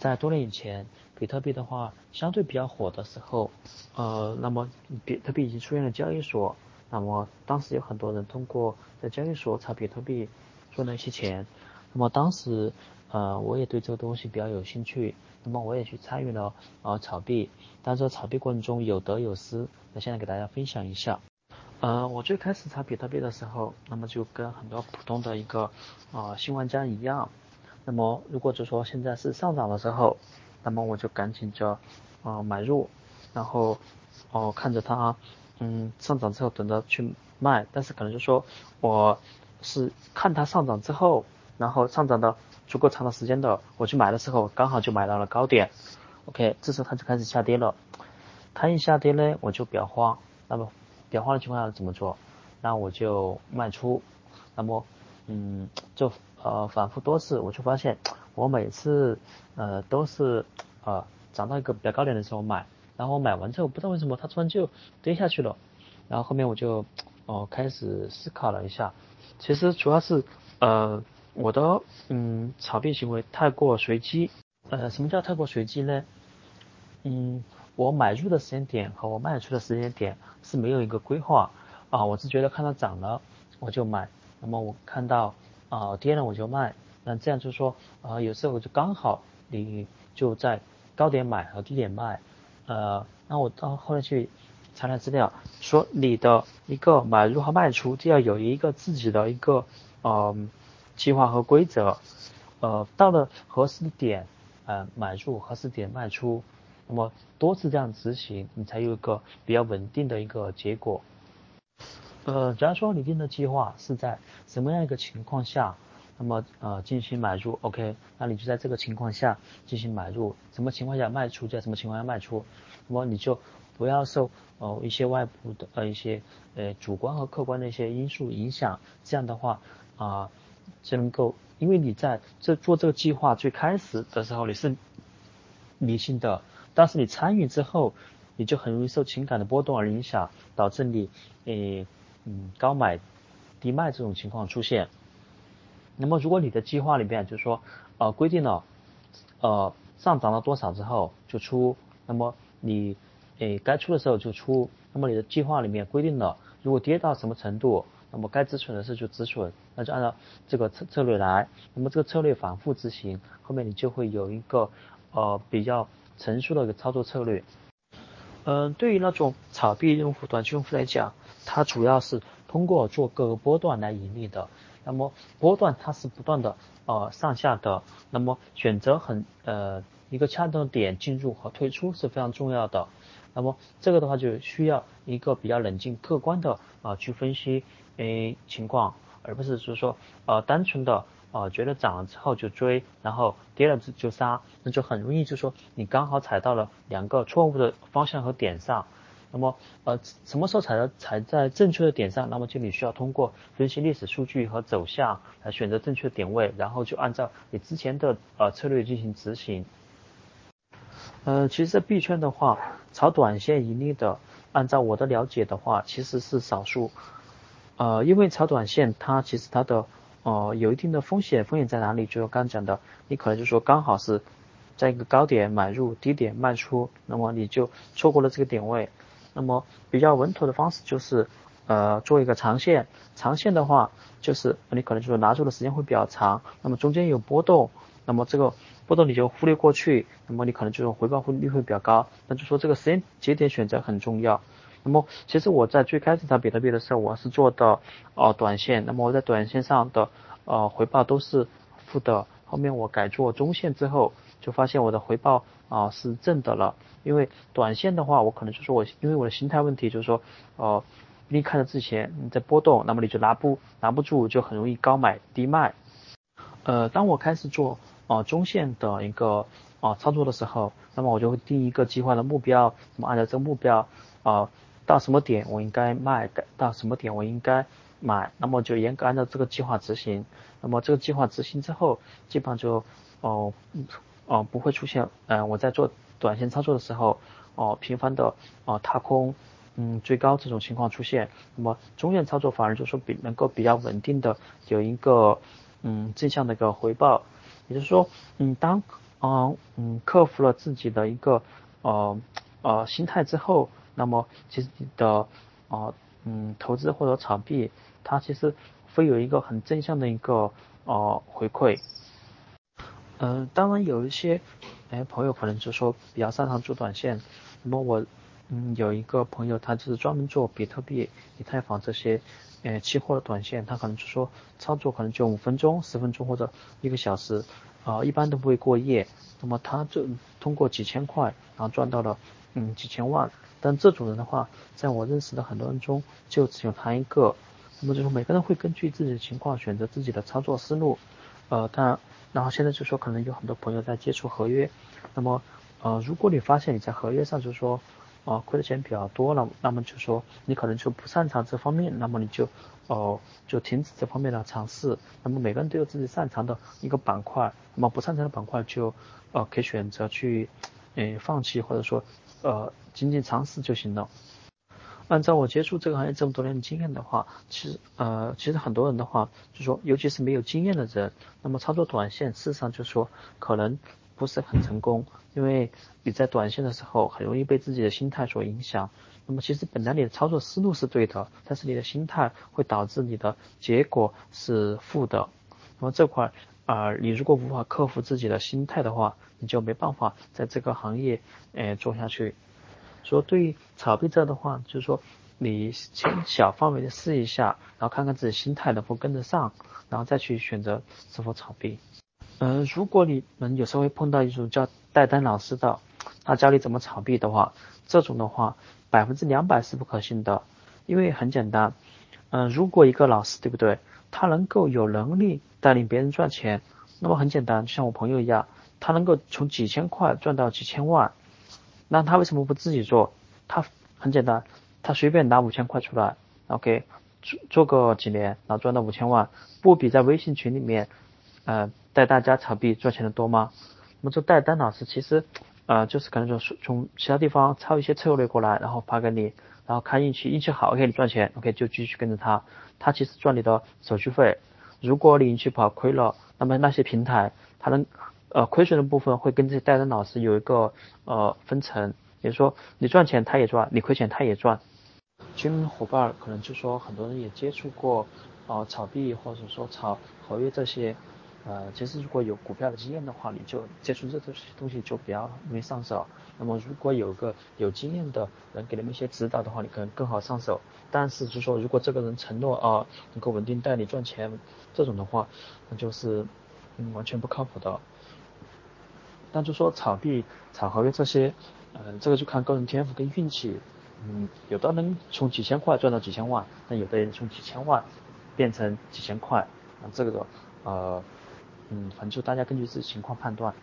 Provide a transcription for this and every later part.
在多年以前，比特币的话相对比较火的时候，呃，那么比特币已经出现了交易所，那么当时有很多人通过在交易所炒比特币赚了一些钱，那么当时呃我也对这个东西比较有兴趣，那么我也去参与了呃炒币，但是炒币过程中有得有失，那现在给大家分享一下。呃，我最开始炒比特币的时候，那么就跟很多普通的一个呃新玩家一样。那么如果就说现在是上涨的时候，那么我就赶紧就呃买入，然后哦看着它嗯上涨之后等着去卖，但是可能就说我是看它上涨之后，然后上涨的足够长的时间的，我去买的时候刚好就买到了高点，OK，这时候它就开始下跌了，它一下跌呢我就比较慌，那么比较慌的情况下怎么做？那我就卖出，那么嗯就。呃，反复多次，我就发现我每次呃都是呃涨到一个比较高点的时候买，然后买完之后不知道为什么它突然就跌下去了，然后后面我就哦开始思考了一下，其实主要是呃我的嗯炒币行为太过随机，呃什么叫太过随机呢？嗯，我买入的时间点和我卖出的时间点是没有一个规划啊，我是觉得看到涨了我就买，那么我看到。啊，跌了我就卖，那这样就是说，啊，有时候就刚好你就在高点买和低点卖，呃，那我到后来去查了资料，说你的一个买入和卖出就要有一个自己的一个呃计划和规则，呃，到了合适的点，呃，买入合适点卖出，那么多次这样执行，你才有一个比较稳定的一个结果。呃，假如说你定的计划是在什么样一个情况下，那么呃进行买入，OK，那你就在这个情况下进行买入，什么情况下卖出，在什么情况下卖出，那么你就不要受呃一些外部的呃一些呃主观和客观的一些因素影响，这样的话啊就能够，因为你在这做这个计划最开始的时候你是理性的，但是你参与之后，你就很容易受情感的波动而影响，导致你诶。嗯，高买低卖这种情况出现，那么如果你的计划里边就是说，呃，规定了，呃，上涨了多少之后就出，那么你，诶，该出的时候就出，那么你的计划里面规定了，如果跌到什么程度，那么该止损的时候就止损，那就按照这个策策略来，那么这个策略反复执行，后面你就会有一个，呃，比较成熟的一个操作策略。嗯，对于那种炒币用户、短期用户来讲，它主要是通过做各个波段来盈利的。那么波段它是不断的呃上下的，那么选择很呃一个恰当的点进入和退出是非常重要的。那么这个的话就需要一个比较冷静客观的啊去分析诶情况，而不是就是说呃单纯的。哦，觉得涨了之后就追，然后跌了就就杀，那就很容易就说你刚好踩到了两个错误的方向和点上。那么呃什么时候踩到踩在正确的点上？那么就你需要通过分析历史数据和走向来选择正确的点位，然后就按照你之前的呃策略进行执行。呃，其实币圈的话，炒短线盈利的，按照我的了解的话，其实是少数。呃，因为炒短线它其实它的呃，有一定的风险，风险在哪里？就是刚讲的，你可能就说刚好是在一个高点买入，低点卖出，那么你就错过了这个点位。那么比较稳妥的方式就是呃做一个长线，长线的话就是你可能就是拿住的时间会比较长，那么中间有波动，那么这个波动你就忽略过去，那么你可能就是回报率会比较高。那就说这个时间节点选择很重要。那么其实我在最开始炒比特币的时候，我是做的呃短线，那么我在短线上的呃回报都是负的。后面我改做中线之后，就发现我的回报啊是正的了。因为短线的话，我可能就是我因为我的心态问题，就是说呃你看着之前你在波动，那么你就拿不拿不住，就很容易高买低卖。呃，当我开始做啊中线的一个啊操作的时候，那么我就会定一个计划的目标，那么按照这个目标啊。到什么点我应该卖，到什么点我应该买，那么就严格按照这个计划执行。那么这个计划执行之后，基本上就哦哦不会出现，嗯我在做短线操作的时候，哦频繁的哦踏空，嗯追高这种情况出现。那么中线操作反而就说比能够比较稳定的有一个嗯正向的一个回报。也就是说，嗯当嗯嗯克服了自己的一个呃呃心态之后，那么其实你的啊嗯投资或者炒币，它其实会有一个很正向的一个呃回馈。嗯，当然有一些哎朋友可能就说比较擅长做短线，那么我嗯有一个朋友他就是专门做比特币、以太坊这些呃期货的短线，他可能就说操作可能就五分钟、十分钟或者一个小时，啊一般都不会过夜，那么他就通过几千块，然后赚到了嗯几千万，但这种人的话，在我认识的很多人中就只有他一个，那么就是每个人会根据自己的情况选择自己的操作思路，呃当然。然后现在就说可能有很多朋友在接触合约，那么呃如果你发现你在合约上就说呃亏的钱比较多了，那么就说你可能就不擅长这方面，那么你就哦就停止这方面的尝试。那么每个人都有自己擅长的一个板块，那么不擅长的板块就呃可以选择去嗯放弃或者说呃仅仅尝试就行了。按照我接触这个行业这么多年的经验的话，其实呃，其实很多人的话，就说尤其是没有经验的人，那么操作短线，事实上就说可能不是很成功，因为你在短线的时候很容易被自己的心态所影响。那么其实本来你的操作思路是对的，但是你的心态会导致你的结果是负的。那么这块啊，你如果无法克服自己的心态的话，你就没办法在这个行业呃做下去。说对于炒币这的话，就是说你先小范围的试一下，然后看看自己心态能否跟得上，然后再去选择是否炒币。嗯，如果你们有时候会碰到一种叫带单老师的，他教你怎么炒币的话，这种的话百分之两百是不可信的，因为很简单，嗯，如果一个老师对不对，他能够有能力带领别人赚钱，那么很简单，像我朋友一样，他能够从几千块赚到几千万。那他为什么不自己做？他很简单，他随便拿五千块出来，OK，做做个几年，然后赚到五千万，不比在微信群里面，呃，带大家炒币赚钱的多吗？那么做带单老师其实，呃，就是可能说从其他地方抄一些策略过来，然后发给你，然后看运气，运气好，OK，你赚钱，OK，就继续跟着他，他其实赚你的手续费。如果你运气不好亏了，那么那些平台他能。呃，亏损的部分会跟这些带单老师有一个呃分成，也就是说你赚钱他也赚，你亏钱他也赚。群伙伴可能就说很多人也接触过呃炒币或者说炒合约这些，呃，其实如果有股票的经验的话，你就接触这这些东西就比较容易上手。那么如果有个有经验的人给你们一些指导的话，你可能更好上手。但是就说如果这个人承诺啊能够稳定带你赚钱，这种的话，那就是嗯完全不靠谱的。但就说炒币、炒合约这些，嗯，这个就看个人天赋跟运气，嗯，有的能从几千块赚到几千万，但有的人从几千万变成几千块，那这个呃，嗯，反正就大家根据自己情况判断。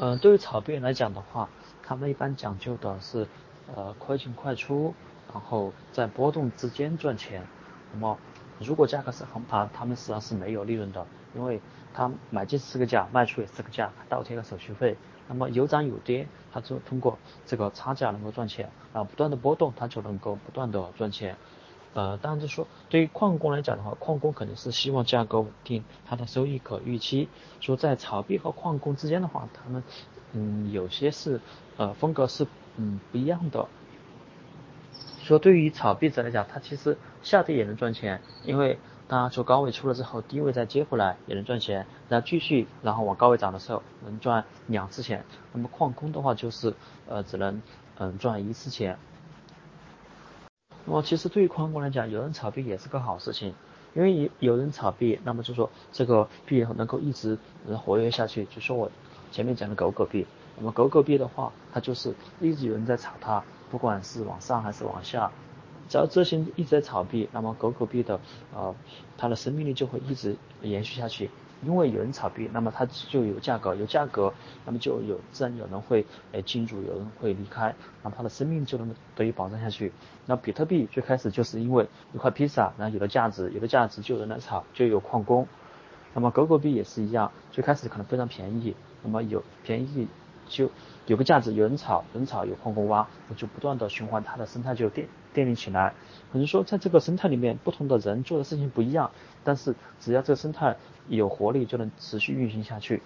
嗯，对于炒币来讲的话，他们一般讲究的是呃快进快出，然后在波动之间赚钱。那么如果价格是横盘，他们实际上是没有利润的，因为他买进四个价，卖出也是个价，倒贴了手续费。那么有涨有跌，他就通过这个差价能够赚钱，啊，不断的波动，他就能够不断的赚钱。呃，当然就说对于矿工来讲的话，矿工肯定是希望价格稳定，他的收益可预期。说在炒币和矿工之间的话，他们嗯有些是呃风格是嗯不一样的。说对于炒币者来讲，他其实下跌也能赚钱，因为他从高位出了之后，低位再接回来也能赚钱，然后继续，然后往高位涨的时候能赚两次钱。那么矿工的话就是呃只能嗯赚一次钱。那么其实对于矿工来讲，有人炒币也是个好事情，因为有人炒币，那么就说这个币能够一直能活跃下去。就说我前面讲的狗狗币，那么狗狗币的话，它就是一直有人在炒它。不管是往上还是往下，只要这些一直在炒币，那么狗狗币的呃它的生命力就会一直延续下去。因为有人炒币，那么它就有价格，有价格，那么就有自然有人会诶进入，有人会离开，那么它的生命就能得以保障下去。那比特币最开始就是因为一块披萨，然后有了价值，有了价值就有人来炒，就有矿工。那么狗狗币也是一样，最开始可能非常便宜，那么有便宜。就有个价值，有人炒，人炒有矿工挖，我就不断的循环，它的生态就奠奠定起来。可能说在这个生态里面，不同的人做的事情不一样，但是只要这个生态有活力，就能持续运行下去。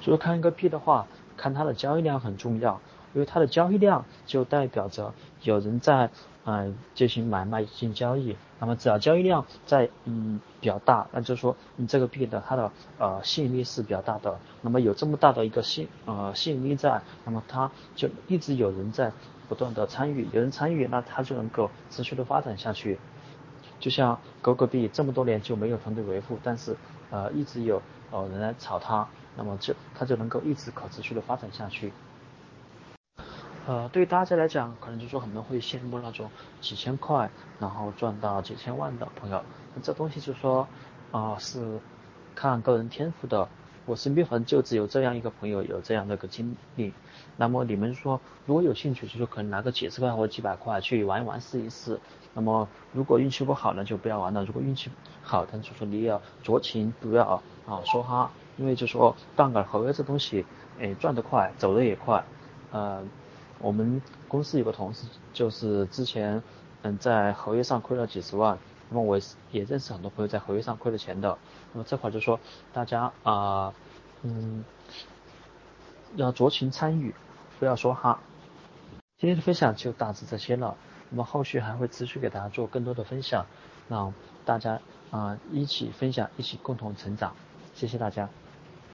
所以看一个币的话，看它的交易量很重要，因为它的交易量就代表着有人在嗯进行买卖进行交易。那么只要交易量在嗯比较大，那就说你这个币的它的呃吸引力是比较大的。那么有这么大的一个吸呃吸引力在，那么它就一直有人在不断的参与，有人参与，那它就能够持续的发展下去。就像狗狗币这么多年就没有团队维护，但是呃一直有呃人来炒它，那么就它就能够一直可持续的发展下去。呃，对大家来讲，可能就说很多人会羡慕那种几千块然后赚到几千万的朋友，那这东西就说啊是看个人天赋的。我身边反正就只有这样一个朋友有这样的一个经历。那么你们说如果有兴趣，就说可能拿个几十块或者几百块去玩一玩试一试。那么如果运气不好呢，就不要玩了。如果运气好，但是说你也要酌情，不要啊说哈，因为就说杠杆合约这东西，哎赚得快，走得也快。呃，我们公司有个同事就是之前嗯在合约上亏了几十万，那么我也认识很多朋友在合约上亏了钱的。那么这块就说大家啊嗯要酌情参与，不要说哈。今天的分享就大致这些了。那么后续还会持续给大家做更多的分享，让大家啊一起分享，一起共同成长。谢谢大家。